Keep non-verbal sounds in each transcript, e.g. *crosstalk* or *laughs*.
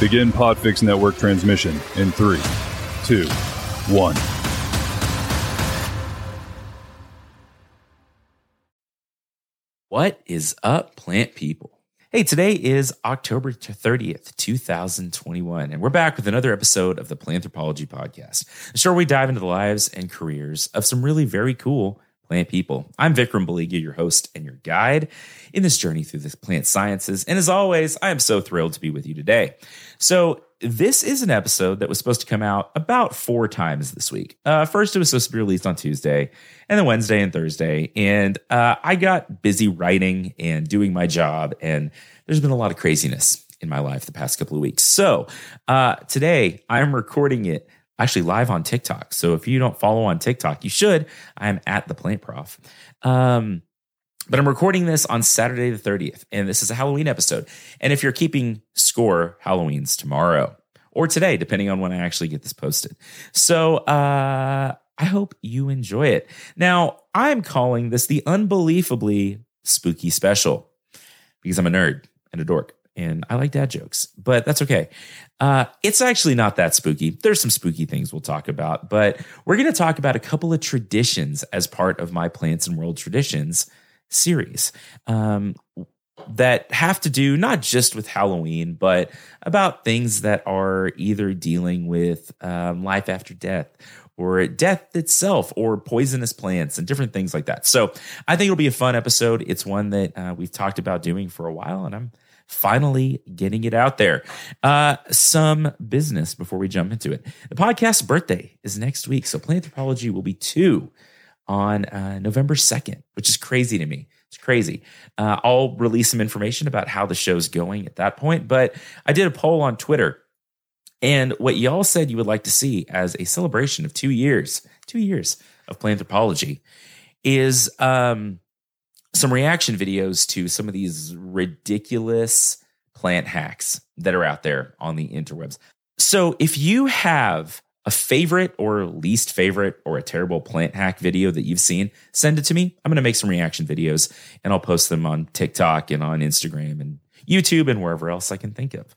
Begin Podfix Network transmission in three, two, one. What is up, plant people? Hey, today is October 30th, 2021, and we're back with another episode of the Planthropology Podcast, where we dive into the lives and careers of some really very cool plant people. I'm Vikram Baliga, your host and your guide in this journey through the plant sciences. And as always, I am so thrilled to be with you today. So, this is an episode that was supposed to come out about four times this week. Uh, first, it was supposed to be released on Tuesday, and then Wednesday and Thursday. And uh, I got busy writing and doing my job, and there's been a lot of craziness in my life the past couple of weeks. So, uh, today I'm recording it actually live on TikTok. So if you don't follow on TikTok, you should. I'm at the Plant Prof. Um, but I'm recording this on Saturday the 30th, and this is a Halloween episode. And if you're keeping score, Halloween's tomorrow or today, depending on when I actually get this posted. So uh, I hope you enjoy it. Now, I'm calling this the unbelievably spooky special because I'm a nerd and a dork and I like dad jokes, but that's okay. Uh, it's actually not that spooky. There's some spooky things we'll talk about, but we're going to talk about a couple of traditions as part of my Plants and World Traditions series um, that have to do not just with Halloween, but about things that are either dealing with um, life after death or death itself or poisonous plants and different things like that. So I think it'll be a fun episode. It's one that uh, we've talked about doing for a while, and I'm finally getting it out there. Uh, some business before we jump into it. The podcast's birthday is next week, so Planthropology will be two on uh, November 2nd, which is crazy to me. It's crazy. Uh, I'll release some information about how the show's going at that point, but I did a poll on Twitter. And what y'all said you would like to see as a celebration of two years, two years of Planthropology, is um, some reaction videos to some of these ridiculous plant hacks that are out there on the interwebs. So if you have a favorite or least favorite or a terrible plant hack video that you've seen, send it to me. I'm going to make some reaction videos and I'll post them on TikTok and on Instagram and YouTube and wherever else I can think of.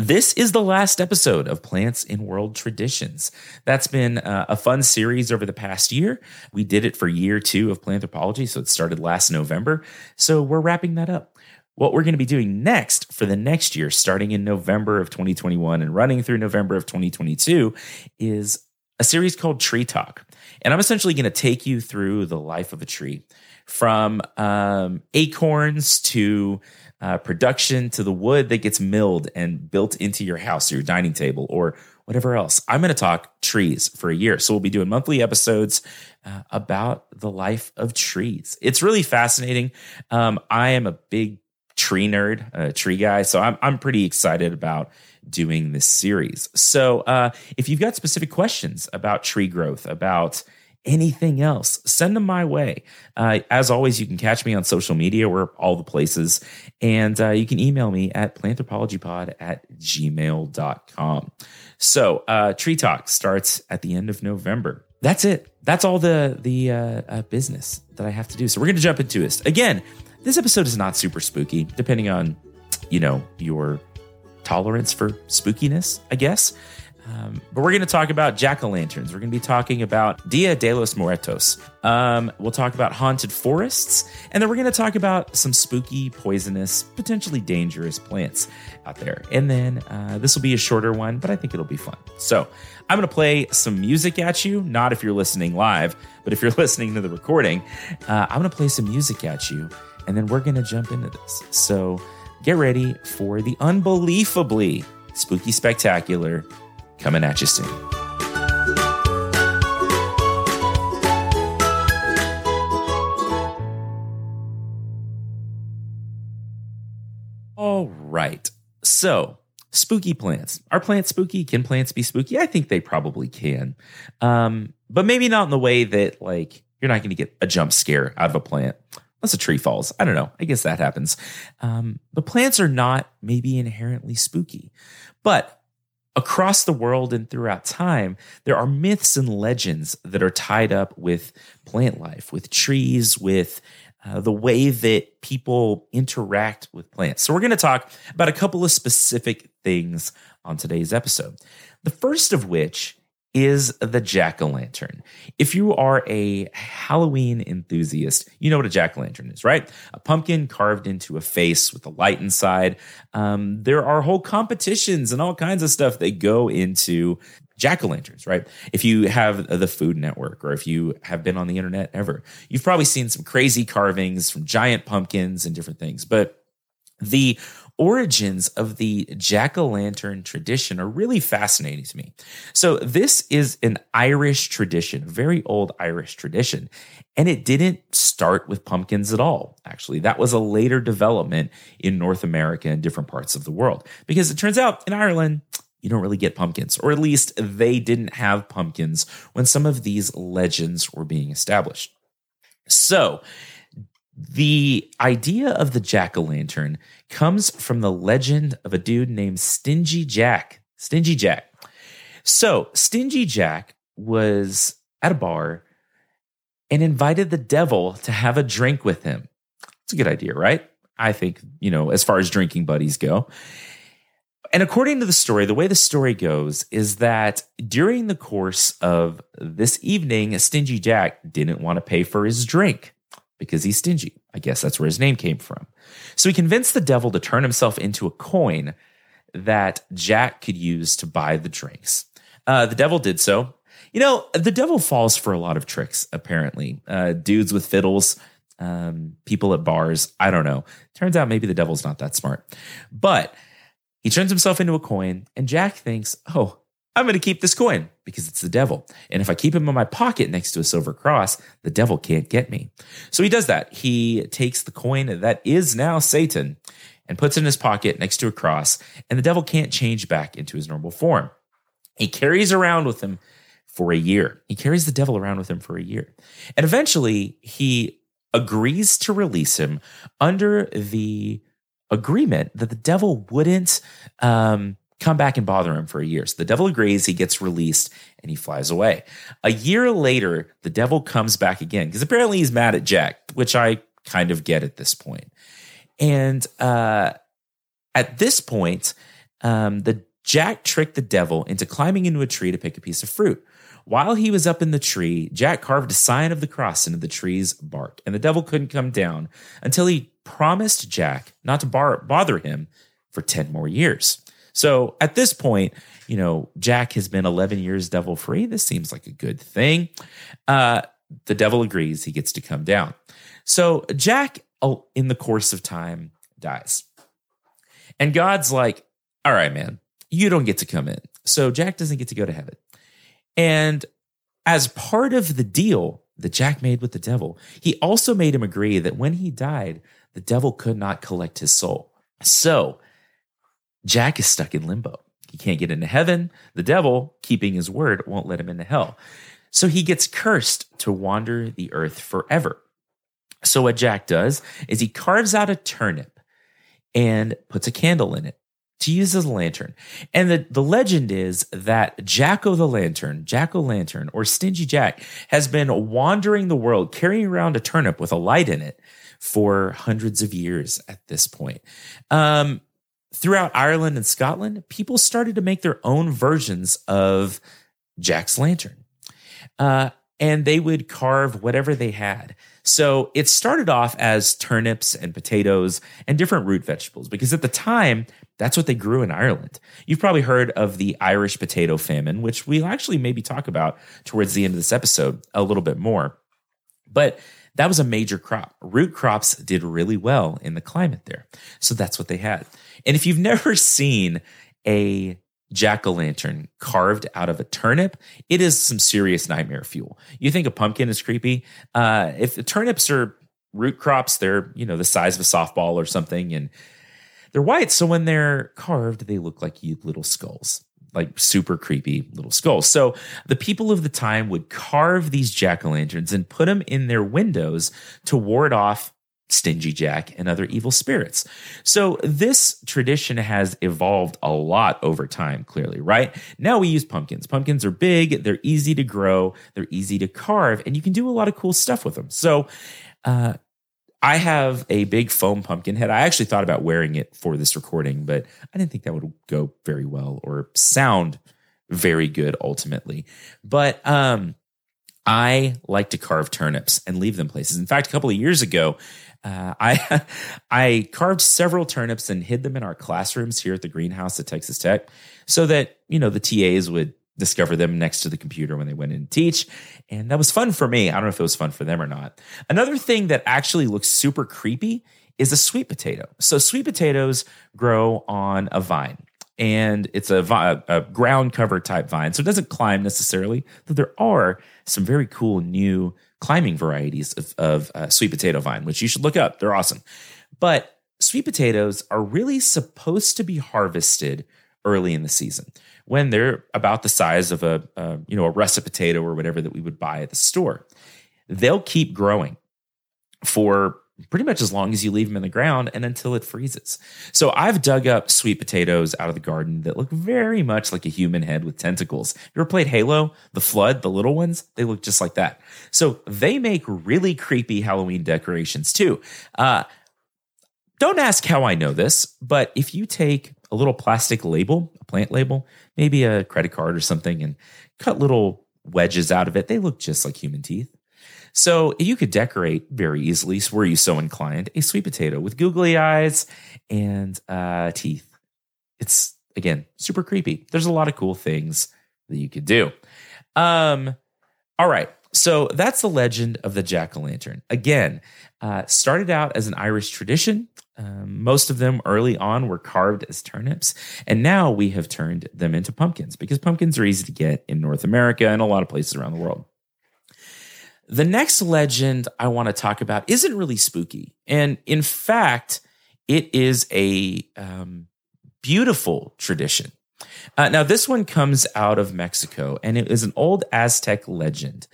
This is the last episode of Plants in World Traditions. That's been uh, a fun series over the past year. We did it for year two of Planthropology, so it started last November. So we're wrapping that up. What we're going to be doing next for the next year, starting in November of 2021 and running through November of 2022, is a series called Tree Talk. And I'm essentially going to take you through the life of a tree from um, acorns to uh, production to the wood that gets milled and built into your house or your dining table or whatever else. I'm going to talk trees for a year. So we'll be doing monthly episodes uh, about the life of trees. It's really fascinating. Um, I am a big tree nerd, a tree guy. So I'm, I'm pretty excited about doing this series. So uh, if you've got specific questions about tree growth, about anything else, send them my way. Uh, as always, you can catch me on social media. We're all the places. And uh, you can email me at planthropologypod at gmail.com. So uh, Tree Talk starts at the end of November. That's it. That's all the the uh, uh, business that I have to do. So we're going to jump into this. Again, this episode is not super spooky, depending on, you know, your tolerance for spookiness, I guess. Um, but we're going to talk about jack o' lanterns. We're going to be talking about Dia de los Muertos. Um, we'll talk about haunted forests. And then we're going to talk about some spooky, poisonous, potentially dangerous plants out there. And then uh, this will be a shorter one, but I think it'll be fun. So I'm going to play some music at you, not if you're listening live, but if you're *laughs* listening to the recording, uh, I'm going to play some music at you. And then we're going to jump into this. So get ready for the unbelievably spooky spectacular coming at you soon. All right. So, spooky plants. Are plants spooky? Can plants be spooky? I think they probably can. Um, but maybe not in the way that, like, you're not going to get a jump scare out of a plant unless a tree falls. I don't know. I guess that happens. Um, but plants are not maybe inherently spooky. But across the world and throughout time, there are myths and legends that are tied up with plant life, with trees, with uh, the way that people interact with plants. So, we're going to talk about a couple of specific things on today's episode. The first of which is the jack o' lantern. If you are a Halloween enthusiast, you know what a jack o' lantern is, right? A pumpkin carved into a face with a light inside. Um, there are whole competitions and all kinds of stuff that go into jack o' lanterns, right? If you have the Food Network or if you have been on the internet ever, you've probably seen some crazy carvings from giant pumpkins and different things. But the origins of the jack o' lantern tradition are really fascinating to me. So, this is an Irish tradition, very old Irish tradition, and it didn't start with pumpkins at all. Actually, that was a later development in North America and different parts of the world because it turns out in Ireland, you don't really get pumpkins, or at least they didn't have pumpkins when some of these legends were being established. So, the idea of the jack o' lantern comes from the legend of a dude named Stingy Jack. Stingy Jack. So, Stingy Jack was at a bar and invited the devil to have a drink with him. It's a good idea, right? I think, you know, as far as drinking buddies go. And according to the story, the way the story goes is that during the course of this evening, Stingy Jack didn't want to pay for his drink because he's stingy. I guess that's where his name came from. So he convinced the devil to turn himself into a coin that Jack could use to buy the drinks. Uh, the devil did so. You know, the devil falls for a lot of tricks, apparently. Uh, dudes with fiddles, um, people at bars. I don't know. Turns out maybe the devil's not that smart. But he turns himself into a coin, and Jack thinks, oh, I'm going to keep this coin because it's the devil. And if I keep him in my pocket next to a silver cross, the devil can't get me. So he does that. He takes the coin that is now Satan and puts it in his pocket next to a cross, and the devil can't change back into his normal form. He carries around with him for a year. He carries the devil around with him for a year. And eventually he agrees to release him under the agreement that the devil wouldn't um, come back and bother him for a year. So the devil agrees, he gets released, and he flies away. A year later, the devil comes back again because apparently he's mad at Jack, which I kind of get at this point. And uh, at this point, um, the Jack tricked the devil into climbing into a tree to pick a piece of fruit. While he was up in the tree, Jack carved a sign of the cross into the tree's bark, and the devil couldn't come down until he promised Jack not to bar- bother him for 10 more years. So at this point, you know, Jack has been 11 years devil free. This seems like a good thing. Uh, the devil agrees he gets to come down. So Jack, oh, in the course of time, dies. And God's like, all right, man, you don't get to come in. So Jack doesn't get to go to heaven. And as part of the deal that Jack made with the devil, he also made him agree that when he died, the devil could not collect his soul. So Jack is stuck in limbo. He can't get into heaven. The devil, keeping his word, won't let him into hell. So he gets cursed to wander the earth forever. So what Jack does is he carves out a turnip and puts a candle in it to use as a lantern. And the, the legend is that Jack o' the Lantern, Jack o' Lantern, or Stingy Jack, has been wandering the world carrying around a turnip with a light in it for hundreds of years at this point. Um, throughout Ireland and Scotland, people started to make their own versions of Jack's lantern. Uh, and they would carve whatever they had. So it started off as turnips and potatoes and different root vegetables because at the time, that's what they grew in Ireland. You've probably heard of the Irish potato famine, which we'll actually maybe talk about towards the end of this episode a little bit more. But that was a major crop. Root crops did really well in the climate there. So that's what they had. And if you've *laughs* never seen a jack o' lantern carved out of a turnip, it is some serious nightmare fuel. You think a pumpkin is creepy? Uh, if the turnips are root crops, they're you know the size of a softball or something, and they're white. So when they're carved, they look like little skulls like super creepy little skulls. So the people of the time would carve these jack o' lanterns and put them in their windows to ward off Stingy Jack and other evil spirits. So this tradition has evolved a lot over time, clearly, right? Now we use pumpkins. Pumpkins are big, they're easy to grow, they're easy to carve, and you can do a lot of cool stuff with them. So, uh, I have a big foam pumpkin head. I actually thought about wearing it for this recording, but I didn't think that would go very well or sound very good ultimately. But um, I like to carve turnips and leave them places. In fact, a couple of years ago, uh, I *laughs* I carved several turnips and hid them in our classrooms here at the greenhouse at Texas Tech, so that you know the TAs would discover them next to the computer when they went in to teach. And that was fun for me. I don't know if it was fun for them or not. Another thing that actually looks super creepy is a sweet potato. So sweet potatoes grow on a vine and it's a, vi- a ground cover type vine. So it doesn't climb necessarily, though there are some very cool new climbing varieties of, of uh, sweet potato vine, which you should look up. They're awesome. But sweet potatoes are really supposed to be harvested early in the season when they're about the size of a, you know a russet potato or whatever that we would buy at the store. They'll keep growing for pretty much as long as you leave them in the ground and until it freezes. So I've dug up sweet potatoes out of the garden that look very much like a human head with tentacles. You ever played Halo? The Flood, the little ones, they look just like that. So they make really creepy Halloween decorations too. Uh, don't ask how I know this, but if you take a little plastic label, a plant label, maybe a credit card or something, and cut little wedges out of it, they look just like human teeth. So you could decorate very easily, were you so inclined, a sweet potato with googly eyes and uh, teeth. It's again super creepy. There's a lot of cool things that you could do. Um, all right. So that's the legend of the jack o' lantern. Again, uh, started out as an Irish tradition. Um, most of them early on were carved as turnips, and now we have turned them into pumpkins because pumpkins are easy to get in North America and a lot of places around the world. The next legend I want to talk about isn't really spooky. And in fact, it is a um, beautiful tradition. Uh, now, this one comes out of Mexico, and it is an old Aztec legend.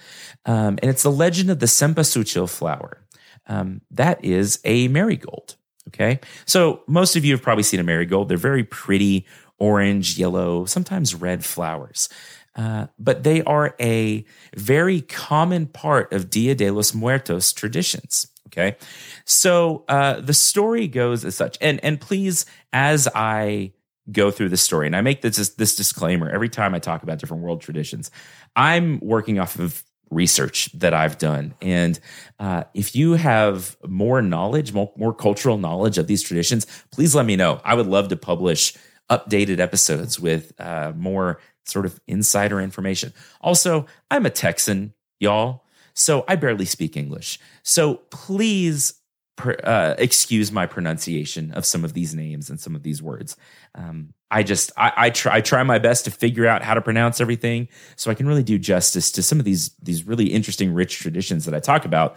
Um, and it's the legend of the Cempasúchil flower. Um, that is a marigold. Okay. So, most of you have probably seen a marigold. They're very pretty orange, yellow, sometimes red flowers. Uh, but they are a very common part of Dia de los Muertos traditions. Okay, so uh, the story goes as such, and and please, as I go through the story, and I make this this disclaimer every time I talk about different world traditions, I'm working off of research that I've done. And uh, if you have more knowledge, more, more, cultural knowledge of these traditions, please let me know. I would love to publish updated episodes with uh, more sort of insider information. Also, I'm a Texan, y'all, so I barely speak English. So please uh, excuse my pronunciation of some of these names and some of these words. Um, I just I, I, try I try my best to figure out how to pronounce everything so I can really do justice to some of these these really interesting rich traditions that I talk about.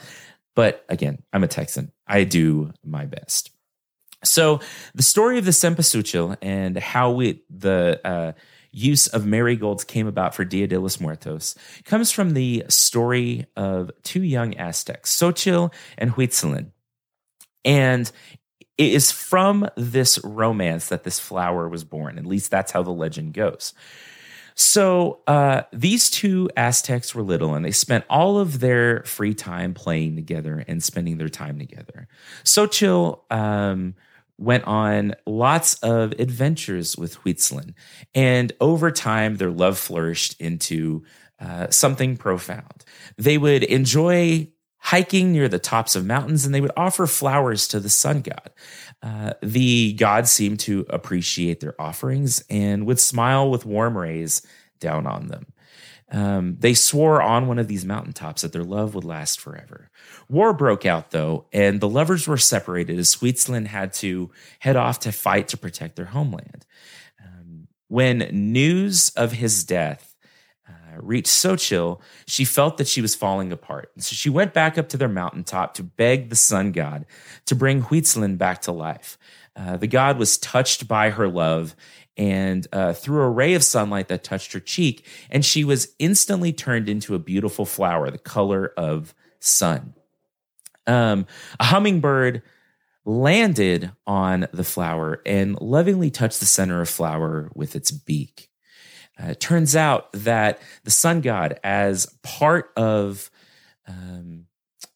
But again, I'm a Texan. I do my best. So the story of the Cempasúchil and how we the uh, use of marigolds came about for Dia de los Muertos comes from the story of two young Aztecs, Xochitl and Huitzilin. And it is from this romance that this flower was born. At least that's how the legend goes. So uh, these two Aztecs were little and they spent all of their free time playing together and spending their time together. Xochitl um, went on lots of adventures with Huitzilin. And over time, their love flourished into uh, something profound. They would enjoy hiking near the tops of mountains and they would offer flowers to the sun god. Uh, the god seemed to appreciate their offerings and would smile with warm rays down on them. Um, they swore on one of these mountaintops that their love would last forever. War broke out, though, and the lovers were separated as Huitzilin had to head off to fight to protect their homeland. Um, when news of his death reached Xochitl, she felt that she was falling apart. So she went back up to their mountaintop to beg the sun god to bring Huitzilin back to life. Uh, the god was touched by her love and uh, threw a ray of sunlight that touched her cheek, and she was instantly turned into a beautiful flower, the color of sun. Um, a hummingbird landed on the flower and lovingly touched the center of flower with its beak. Uh, it turns out that the sun god, as part of um,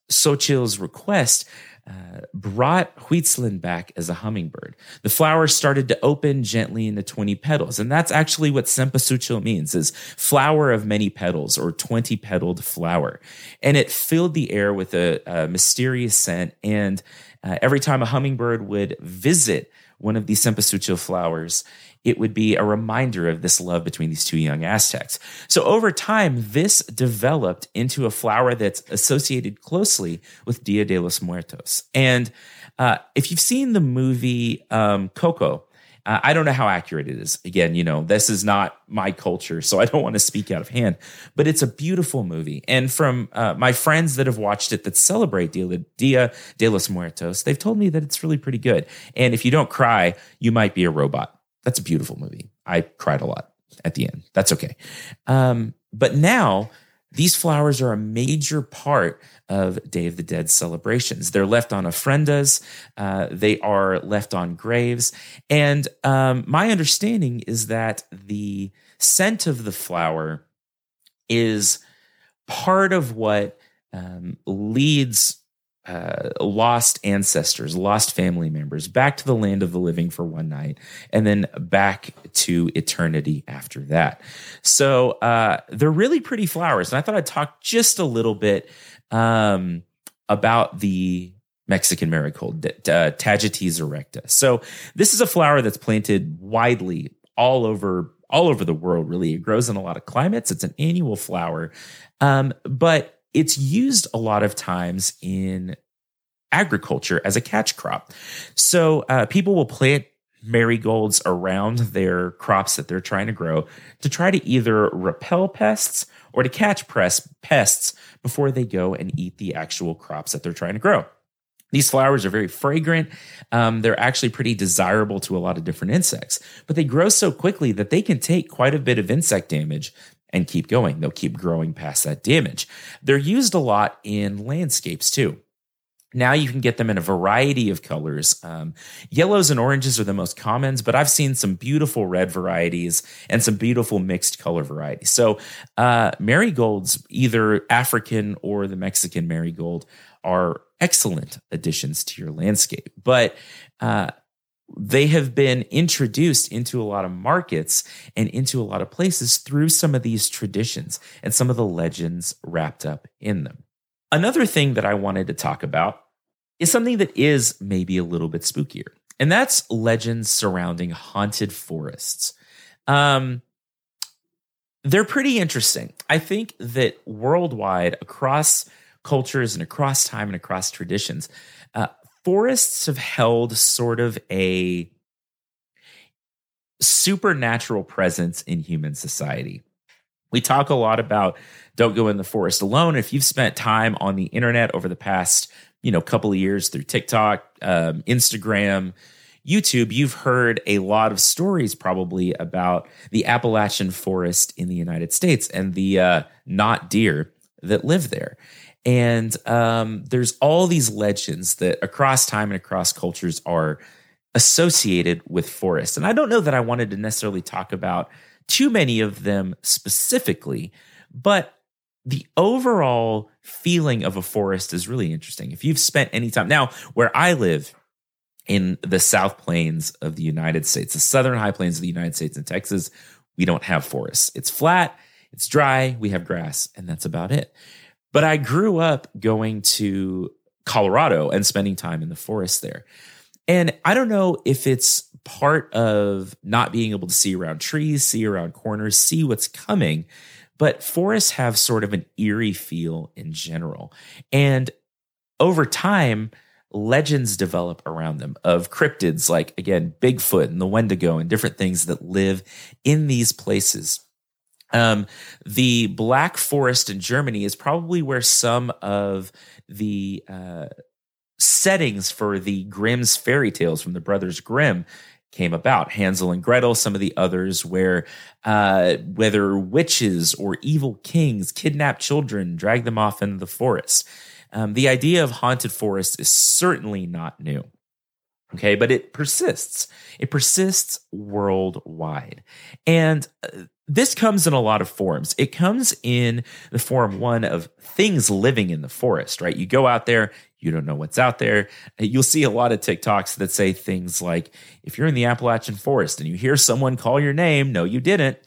Xochitl's request, uh, brought Huitzilin back as a hummingbird. The flower started to open gently into 20 petals. And that's actually what Cempasúchil means is flower of many petals or 20 petaled flower. And it filled the air with a, a mysterious scent. And uh, every time a hummingbird would visit one of these cempasúchil flowers, it would be a reminder of this love between these two young Aztecs. So over time, this developed into a flower that's associated closely with Dia de los Muertos. And uh, if you've seen the movie um, Coco, uh, I don't know how accurate it is. Again, you know, this is not my culture, so I don't want to speak out of hand, but it's a beautiful movie. And from uh, my friends that have watched it that celebrate Dia, de los Muertos, they've told me that it's really pretty good. And if you don't cry, you might be a robot. That's a beautiful movie. I cried a lot at the end. That's okay. Um, but now these flowers are a major part of Day of the Dead celebrations. They're left on ofrendas, uh, they are left on graves. And um, my understanding is that the scent of the flower is part of what um, leads uh, lost ancestors, lost family members back to the land of the living for one night, and then back to eternity after that. So uh, they're really pretty flowers. And I thought I'd talk just a little bit um, about the Mexican marigold, uh, Tagetes erecta. So this is a flower that's planted widely all over all over the world. Really, it grows in a lot of climates. It's an annual flower, um, but it's used a lot of times in agriculture as a catch crop. So uh, people will plant marigolds around their crops that they're trying to grow to try to either repel pests or to catch press pests before they go and eat the actual crops that they're trying to grow. These flowers are very fragrant. Um, they're actually pretty desirable to a lot of different insects, but they grow so quickly that they can take quite a bit of insect damage and keep going. They'll keep growing past that damage. They're used a lot in landscapes too. Now you can get them in a variety of colors. Um, yellows and oranges are the most commons, but I've seen some beautiful red varieties and some beautiful mixed color varieties. So, uh, marigolds, either African or the Mexican marigold, are excellent additions to your landscape. But uh, they have been introduced into a lot of markets and into a lot of places through some of these traditions and some of the legends wrapped up in them. Another thing that I wanted to talk about is something that is maybe a little bit spookier, and that's legends surrounding haunted forests. Um, they're pretty interesting. I think that worldwide, across cultures and across time and across traditions, uh, forests have held sort of a supernatural presence in human society. We talk a lot about don't go in the forest alone. If you've spent time on the internet over the past, you know, couple of years through TikTok, um, Instagram, YouTube, you've heard a lot of stories probably about the Appalachian forest in the United States and the uh, not deer that live there. And um, there's all these legends that across time and across cultures are associated with forests. And I don't know that I wanted to necessarily talk about too many of them specifically, but the overall feeling of a forest is really interesting. If you've spent any time now, where I live in the South Plains of the United States, the Southern High Plains of the United States in Texas, we don't have forests. It's flat, it's dry, we have grass, and that's about it. But I grew up going to Colorado and spending time in the forest there. And I don't know if it's part of not being able to see around trees, see around corners, see what's coming, but forests have sort of an eerie feel in general. And over time, legends develop around them of cryptids like, again, Bigfoot and the Wendigo and different things that live in these places. Um, the Black Forest in Germany is probably where some of the uh, settings for the Grimm's fairy tales from the Brothers Grimm came about. Hansel and Gretel, some of the others where uh, whether witches or evil kings kidnap children, drag them off into the forest. Um, the idea of haunted forests is certainly not new. Okay, but it persists. It persists worldwide. And uh, this comes in a lot of forms. It comes in the form one of things living in the forest, right? You go out there, you don't know what's out there. You'll see a lot of TikToks that say things like, if you're in the Appalachian forest and you hear someone call your name, no, you didn't.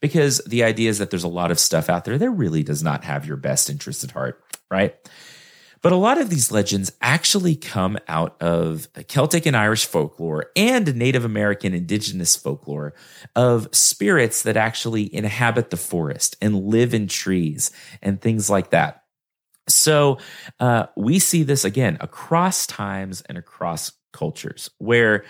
Because the idea is that there's a lot of stuff out there that really does not have your best interest at heart, right? But a lot of these legends actually come out of Celtic and Irish folklore and Native American indigenous folklore of spirits that actually inhabit the forest and live in trees and things like that. So uh, we see this again across times and across cultures where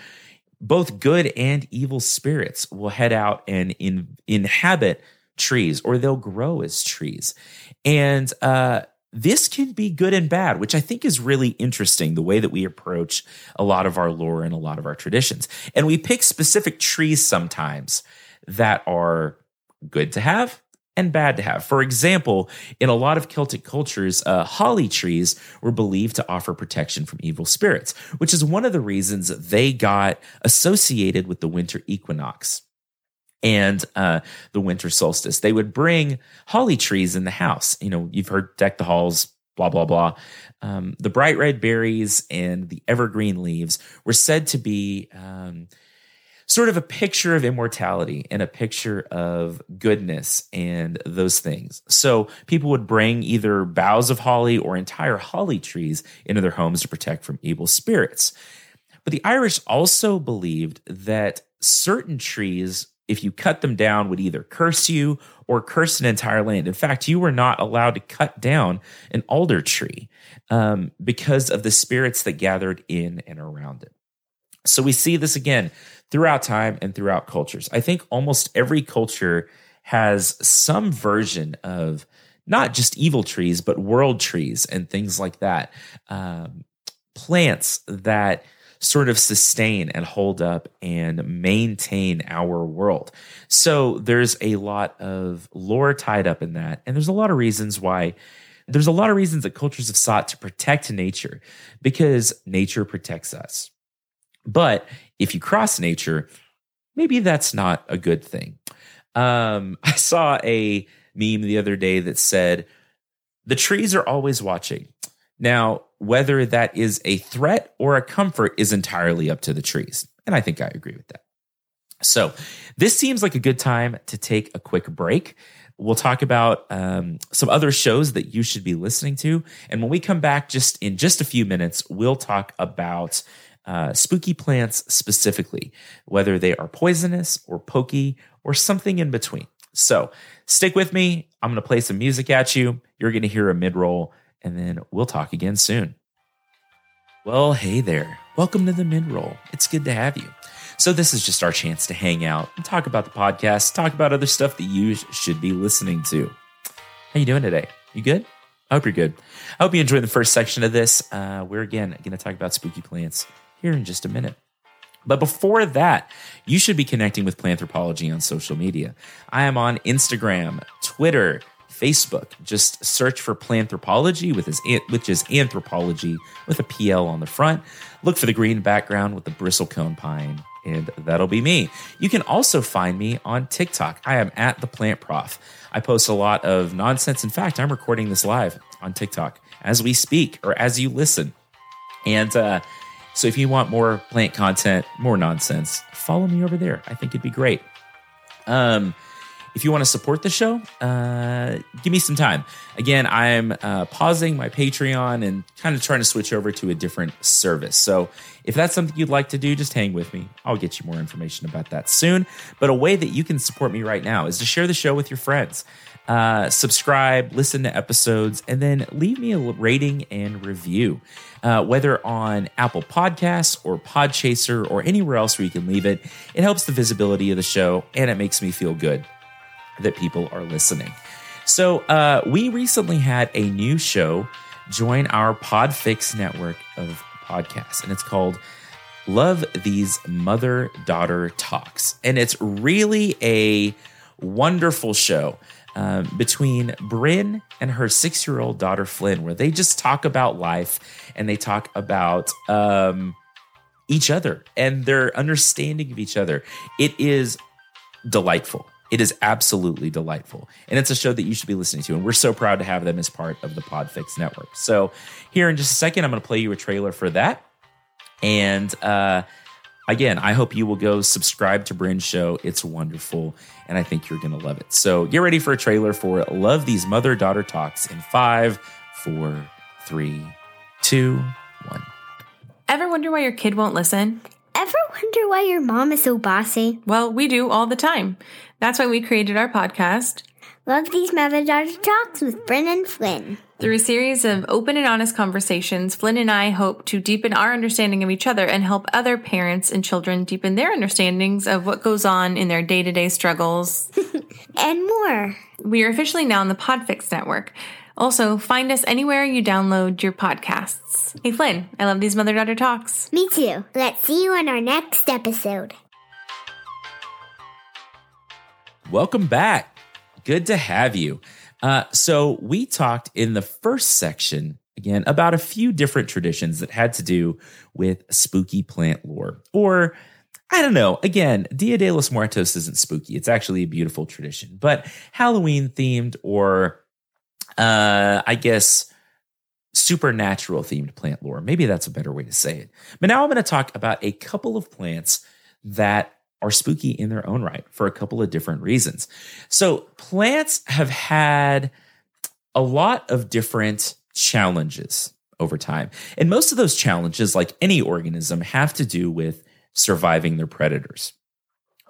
both good and evil spirits will head out and in, inhabit trees or they'll grow as trees. And uh, this can be good and bad, which I think is really interesting the way that we approach a lot of our lore and a lot of our traditions. And we pick specific trees sometimes that are good to have and bad to have. For example, in a lot of Celtic cultures, uh, holly trees were believed to offer protection from evil spirits, which is one of the reasons they got associated with the winter equinox and uh, the winter solstice. They would bring holly trees in the house. You know, you've heard deck the halls, blah, blah, blah. Um, the bright red berries and the evergreen leaves were said to be. Um, sort of a picture of immortality and a picture of goodness and those things. So people would bring either boughs of holly or entire holly trees into their homes to protect from evil spirits. But the Irish also believed that certain trees, if you cut them down, would either curse you or curse an entire land. In fact, you were not allowed to cut down an alder tree um, because of the spirits that gathered in and around it. So we see this again throughout time and throughout cultures. I think almost every culture has some version of not just evil trees, but world trees and things like that. Um, plants that sort of sustain and hold up and maintain our world. So there's a lot of lore tied up in that. And there's a lot of reasons why. There's a lot of reasons that cultures have sought to protect nature because nature protects us. But if you cross nature, maybe that's not a good thing. Um, *laughs* I saw a meme the other day that said, the trees are always watching. Now, whether that is a threat or a comfort is entirely up to the trees. And I think I agree with that. So, this seems like a good time to take a quick break. We'll talk about um, some other shows that you should be listening to. And when we come back, just in just a few minutes, we'll talk about uh, spooky plants specifically, whether they are poisonous or pokey or something in between. So stick with me. I'm going to play some music at you. You're going to hear a mid roll, and then we'll talk again soon. Well, hey there. Welcome to the mid roll. It's good to have you. So this is just our chance to hang out and talk about the podcast, talk about other stuff that you should be listening to. How you doing today? You good? I hope you're good. I hope you enjoyed the first section of this. Uh, we're again going to talk about spooky plants here in just a minute. But before that, you should be connecting with Planthropology on social media. I am on Instagram, Twitter, Facebook. Just search for Planthropology, with his, which is anthropology with a PL on the front. Look for the green background with the bristlecone pine, and that'll be me. You can also find me on TikTok. I am at the Plant Prof. I post a lot of nonsense. In fact, I'm recording this live on TikTok as we speak or as you listen. And uh, so if you want more plant content, more nonsense, follow me over there. I think it'd be great. Um, if you want to support the show, uh, give me some time. Again, I'm uh, pausing my Patreon and kind of trying to switch over to a different service. So if that's something you'd like to do, just hang with me. I'll get you more information about that soon. But a way that you can support me right now is to share the show with your friends. Uh, subscribe, listen to episodes, and then leave me a rating and review uh, whether on Apple Podcasts or Podchaser or anywhere else where you can leave it. It helps the visibility of the show and it makes me feel good that people are listening. So, uh, we recently had a new show join our Podfix network of podcasts, and it's called Love These Mother Daughter Talks. And it's really a wonderful show um, between Bryn and her six year old daughter Flynn, where they just talk about life and they talk about um, each other and their understanding of each other. It is delightful. It is absolutely delightful. And it's a show that you should be listening to. And we're so proud to have them as part of the Podfix network. So, here in just a second, I'm going to play you a trailer for that. And uh, again, I hope you will go subscribe to Bryn's show. It's wonderful. And I think you're going to love it. So, get ready for a trailer for Love These Mother Daughter Talks in five, four, three, two, one. Ever wonder why your kid won't listen? Ever wonder why your mom is so bossy? Well, we do all the time. That's why we created our podcast. Love these mother daughter talks with Bryn and Flynn. Through a series of open and honest conversations, Flynn and I hope to deepen our understanding of each other and help other parents and children deepen their understandings of what goes on in their day to day struggles. *laughs* and more. We are officially now on the Podfix network. Also, find us anywhere you download your podcasts. Hey, Flynn, I love these mother daughter talks. Me too. Let's see you in our next episode. Welcome back. Good to have you. Uh, so, we talked in the first section again about a few different traditions that had to do with spooky plant lore. Or, I don't know, again, Dia de los Muertos isn't spooky. It's actually a beautiful tradition, but Halloween themed or uh, I guess, supernatural themed plant lore. Maybe that's a better way to say it. But now I'm going to talk about a couple of plants that are spooky in their own right for a couple of different reasons. So, plants have had a lot of different challenges over time. And most of those challenges, like any organism, have to do with surviving their predators.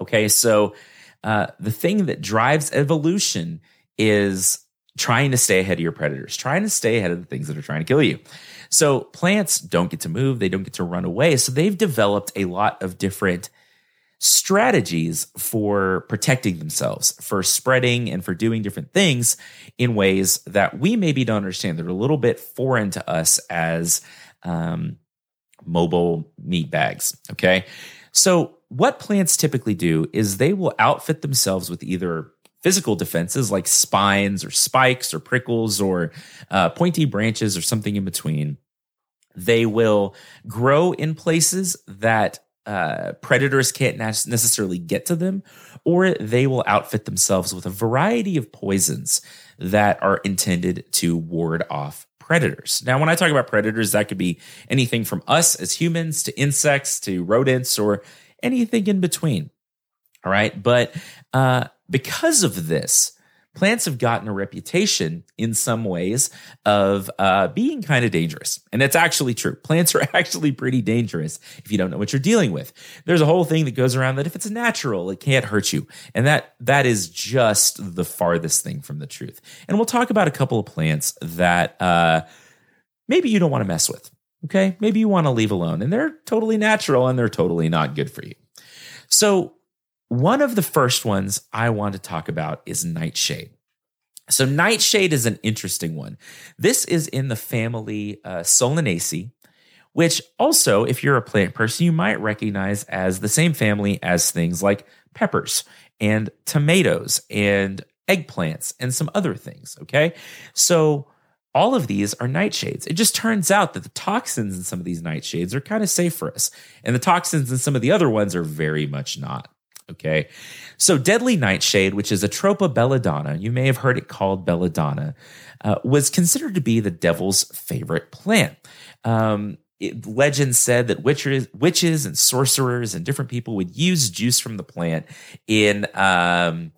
Okay, so uh, the thing that drives evolution is trying to stay ahead of your predators, trying to stay ahead of the things that are trying to kill you. So plants don't get to move, they don't get to run away. So they've developed a lot of different strategies for protecting themselves, for spreading and for doing different things in ways that we maybe don't understand. They're a little bit foreign to us as um, mobile meat bags. Okay. So, what plants typically do is they will outfit themselves with either physical defenses like spines or spikes or prickles or uh, pointy branches or something in between. They will grow in places that uh, predators can't necessarily get to them, or they will outfit themselves with a variety of poisons that are intended to ward off predators. Now, when I talk about predators, that could be anything from us as humans to insects to rodents or anything in between. All right. But uh, because of this, plants have gotten a reputation in some ways of uh, being kind of dangerous. And that's actually true. Plants are *laughs* actually pretty dangerous if you don't know what you're dealing with. There's a whole thing that goes around that if it's natural, it can't hurt you. And that that is just the farthest thing from the truth. And we'll talk about a couple of plants that uh, maybe you don't want to mess with. Okay. Maybe you want to leave alone and they're totally natural and they're totally not good for you. So one of the first ones I want to talk about is nightshade. So, nightshade is an interesting one. This is in the family uh, Solanaceae, which also, if you're a plant person, you might recognize as the same family as things like peppers and tomatoes and eggplants and some other things. Okay. So, all of these are nightshades. It just turns out that the toxins in some of these nightshades are kind of safe for us, and the toxins in some of the other ones are very much not. Okay. So, deadly nightshade, which is Atropa belladonna, you may have heard it called belladonna, uh, was considered to be the devil's favorite plant. Um, it, legend said that witches, witches and sorcerers and different people would use juice from the plant in um,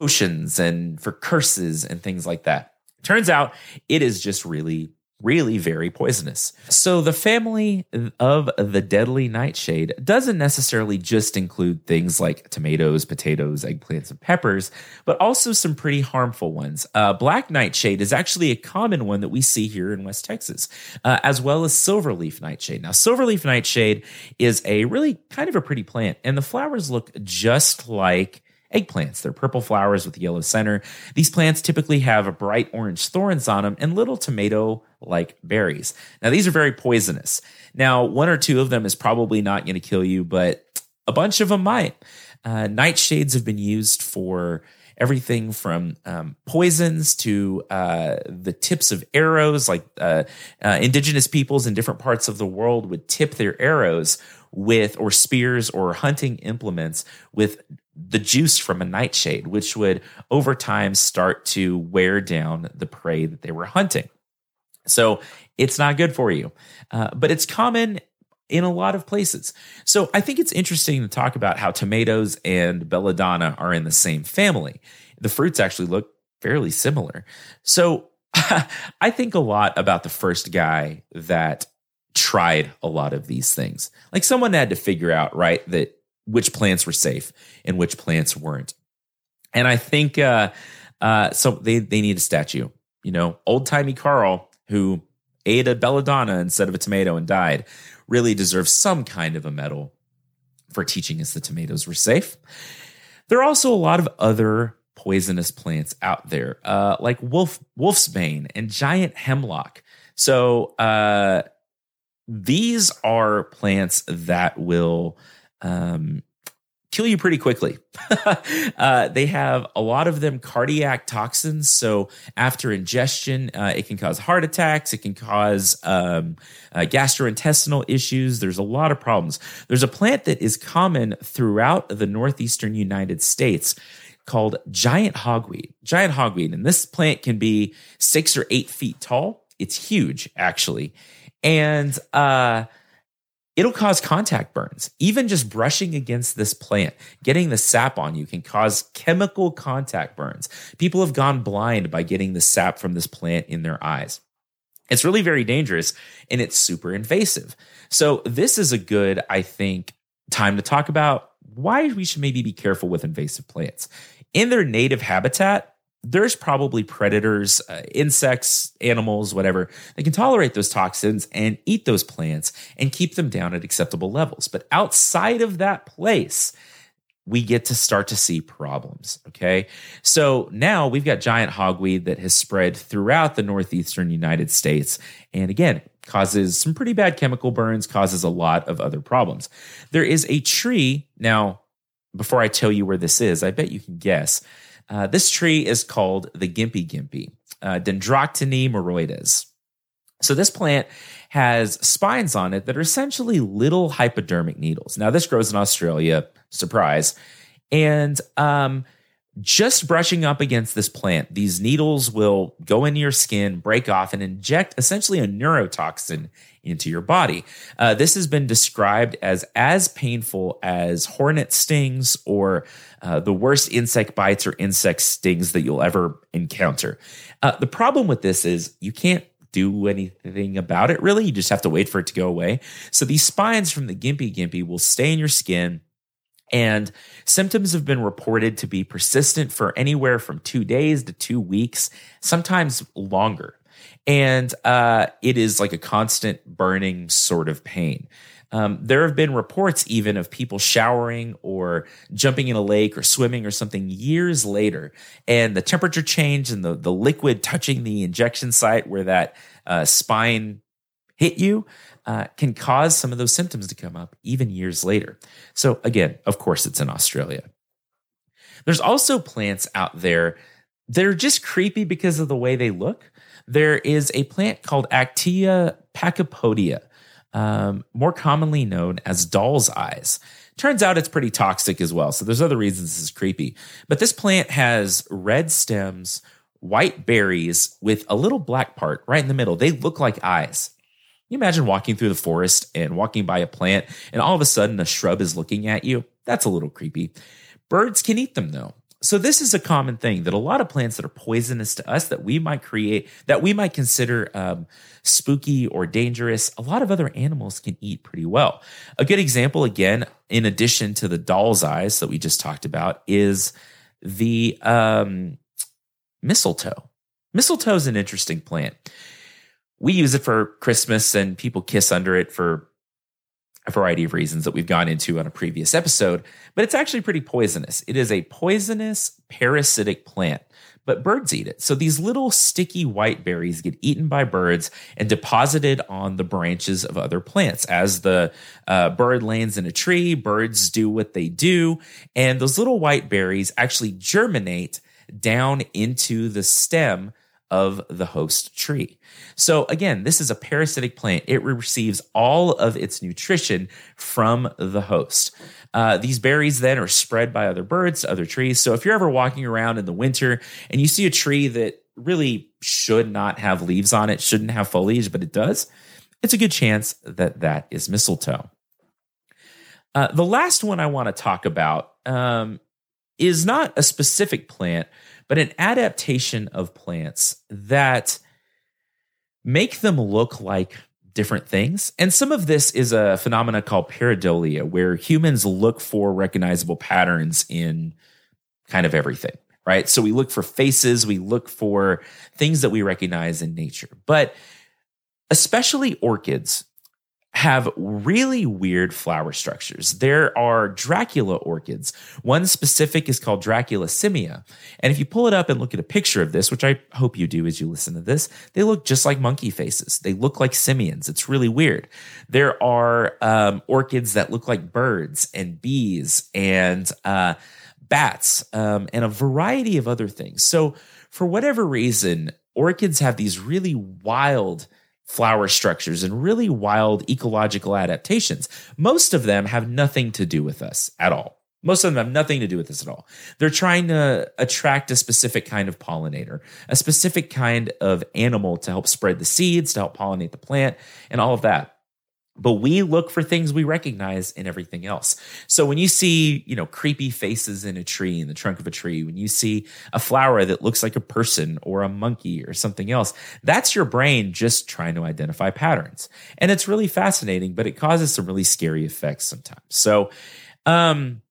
potions and for curses and things like that. Turns out it is just really really very poisonous. So, the family of the deadly nightshade doesn't necessarily just include things like tomatoes, potatoes, eggplants, and peppers, but also some pretty harmful ones. Uh, black nightshade is actually a common one that we see here in West Texas, uh, as well as silverleaf nightshade. Now, silverleaf nightshade is a really kind of a pretty plant, and the flowers look just like eggplants. They're purple flowers with yellow center. These plants typically have bright orange thorns on them and little tomato like berries. Now, these are very poisonous. Now, one or two of them is probably not going to kill you, but a bunch of them might. Uh, nightshades have been used for everything from um, poisons to uh, the tips of arrows. Like uh, uh, indigenous peoples in different parts of the world would tip their arrows with, or spears or hunting implements with the juice from a nightshade, which would over time start to wear down the prey that they were hunting. So it's not good for you, uh, but it's common in a lot of places. So I think it's interesting to talk about how tomatoes and belladonna are in the same family. The fruits actually look fairly similar. So *laughs* I think a lot about the first guy that tried a lot of these things. Like someone had to figure out, right, that which plants were safe and which plants weren't. And I think uh, uh, so they they need a statue. You know, old timey Carl who ate a belladonna instead of a tomato and died really deserves some kind of a medal for teaching us the tomatoes were safe. There are also a lot of other poisonous plants out there, uh, like wolf wolfsbane and giant hemlock. So uh, these are plants that will um, kill you pretty quickly. *laughs* uh, they have a lot of them cardiac toxins. So after ingestion, uh, it can cause heart attacks. It can cause um, uh, gastrointestinal issues. There's a lot of problems. There's a plant that is common throughout the northeastern United States called giant hogweed. Giant hogweed. And this plant can be six or eight feet tall. It's huge, actually. And uh, it'll cause contact burns. Even just brushing against this plant, getting the sap on you can cause chemical contact burns. People have gone blind by getting the sap from this plant in their eyes. It's really very dangerous and it's super invasive. So, this is a good, I think, time to talk about why we should maybe be careful with invasive plants. In their native habitat, there's probably predators, uh, insects, animals, whatever. that can tolerate those toxins and eat those plants and keep them down at acceptable levels. But outside of that place, we get to start to see problems. Okay. So now we've got giant hogweed that has spread throughout the northeastern United States. And again, causes some pretty bad chemical burns, causes a lot of other problems. There is a tree. Now, before I tell you where this is, I bet you can guess. Uh, this tree is called the gimpy gimpy, uh, Dendrocnide moroides. So this plant has spines on it that are essentially little hypodermic needles. Now this grows in Australia, surprise, and um, just brushing up against this plant, these needles will go into your skin, break off, and inject essentially a neurotoxin into your body. Uh, this has been described as as painful as hornet stings or uh, the worst insect bites or insect stings that you'll ever encounter. Uh, the problem with this is you can't do anything about it really. You just have to wait for it to go away. So these spines from the gimpy gimpy will stay in your skin. And symptoms have been reported to be persistent for anywhere from two days to two weeks, sometimes longer and uh, it is like a constant burning sort of pain. Um, there have been reports even of people showering or jumping in a lake or swimming or something years later, and the temperature change and the, the liquid touching the injection site where that uh, spine hit you uh, can cause some of those symptoms to come up even years later. So, again, of course, it's in Australia. There's also plants out there that are just creepy because of the way they look there is a plant called Actaea pachypodia, um, more commonly known as doll's eyes. Turns out it's pretty toxic as well. So there's other reasons this is creepy. But this plant has red stems, white berries with a little black part right in the middle. They look like eyes. You imagine walking through the forest and walking by a plant and all of a sudden a shrub is looking at you? That's a little creepy. Birds can eat them though. So this is a common thing that a lot of plants that are poisonous to us that we might create that we might consider um, spooky or dangerous. A lot of other animals can eat pretty well. A good example, again, in addition to the doll's eyes that we just talked about, is the um, mistletoe. Mistletoe is an interesting plant. We use it for Christmas, and people kiss under it for a variety of reasons that we've gone into on a previous episode, but it's actually pretty poisonous. It is a poisonous parasitic plant, but birds eat it. So these little sticky white berries get eaten by birds and deposited on the branches of other plants. As the uh, bird lands in a tree, birds do what they do, and those little white berries actually germinate down into the stem of the host tree. So, again, this is a parasitic plant. It receives all of its nutrition from the host. Uh, these berries then are spread by other birds other trees. So, if you're ever walking around in the winter and you see a tree that really should not have leaves on it, shouldn't have foliage, but it does, it's a good chance that that is mistletoe. Uh, the last one I want to talk about um, is not a specific plant, but an adaptation of plants that make them look like different things. And some of this is a phenomena called pareidolia, where humans look for recognizable patterns in kind of everything, right? So we look for faces, we look for things that we recognize in nature. But especially orchids have really weird flower structures. There are Dracula orchids. One specific is called Dracula simia. And if you pull it up and look at a picture of this, which I hope you do as you listen to this, they look just like monkey faces. They look like simians. It's really weird. There are um, orchids that look like birds and bees and uh, bats um, and a variety of other things. So, for whatever reason, orchids have these really wild flower structures and really wild ecological adaptations. Most of them have nothing to do with us at all. Most of them have nothing to do with this at all. They're trying to attract a specific kind of pollinator, a specific kind of animal to help spread the seeds, to help pollinate the plant, and all of that but we look for things we recognize in everything else. So when you see, you know, creepy faces in a tree, in the trunk of a tree, when you see a flower that looks like a person or a monkey or something else, that's your brain just trying to identify patterns. And it's really fascinating, but it causes some really scary effects sometimes. So, um,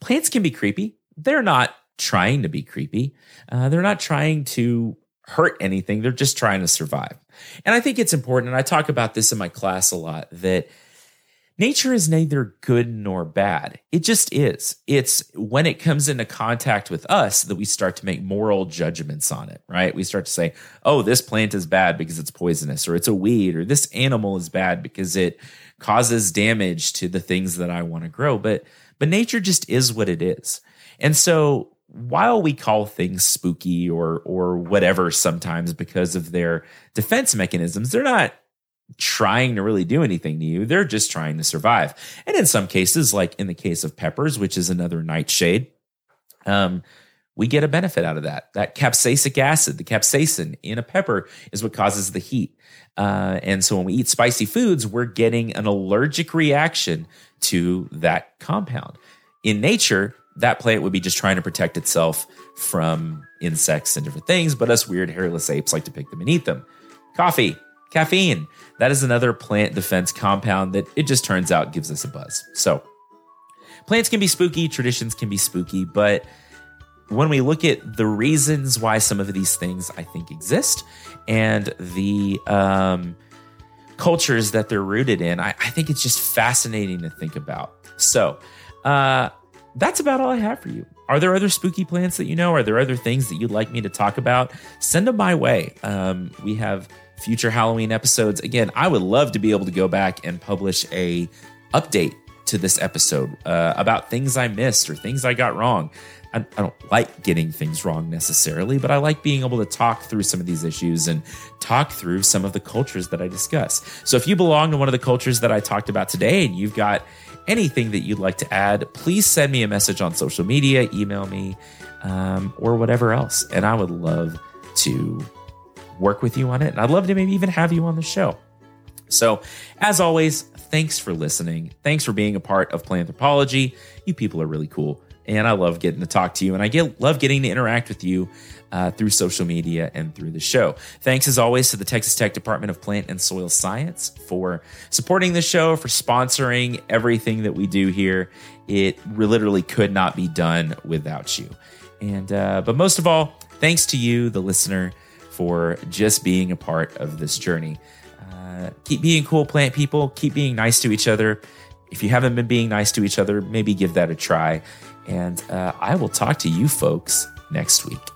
plants can be creepy. They're not trying to be creepy. Uh, they're not trying to hurt anything. They're just trying to survive. And I think it's important, and I talk about this in my class a lot, that nature is neither good nor bad. It just is. It's when it comes into contact with us that we start to make moral judgments on it, right? We start to say, oh, this plant is bad because it's poisonous, or it's a weed, or this animal is bad because it causes damage to the things that I want to grow. But but nature just is what it is. And so while we call things spooky or or whatever sometimes because of their defense mechanisms, they're not trying to really do anything to you. They're just trying to survive. And in some cases, like in the case of peppers, which is another nightshade, um, we get a benefit out of that. That capsaicic acid, the capsaicin in a pepper, is what causes the heat. Uh, and so when we eat spicy foods, we're getting an allergic reaction to that compound. In nature, that plant would be just trying to protect itself from insects and different things, but us weird hairless apes like to pick them and eat them. Coffee, caffeine. That is another plant defense compound that it just turns out gives us a buzz. So, plants can be spooky, traditions can be spooky, but when we look at the reasons why some of these things I think exist and the um, cultures that they're rooted in, I, I think it's just fascinating to think about. So, uh, that's about all I have for you. Are there other spooky plants that you know? Are there other things that you'd like me to talk about? Send them my way. Um, we have future Halloween episodes. Again, I would love to be able to go back and publish a update to this episode uh, about things I missed or things I got wrong. I, I don't like getting things wrong necessarily, but I like being able to talk through some of these issues and talk through some of the cultures that I discuss. So if you belong to one of the cultures that I talked about today and you've got anything that you'd like to add, please send me a message on social media, email me, um, or whatever else. And I would love to work with you on it. And I'd love to maybe even have you on the show. So, as always, thanks for listening. Thanks for being a part of Planthropology. You people are really cool. And I love getting to talk to you. And I get, love getting to interact with you uh, through social media and through the show. Thanks as always to the Texas Tech Department of Plant and Soil Science for supporting the show, for sponsoring everything that we do here. It literally could not be done without you. And uh, but most of all, thanks to you, the listener, for just being a part of this journey. Uh, keep being cool, plant people. Keep being nice to each other. If you haven't been being nice to each other, maybe give that a try. And uh, I will talk to you folks next week.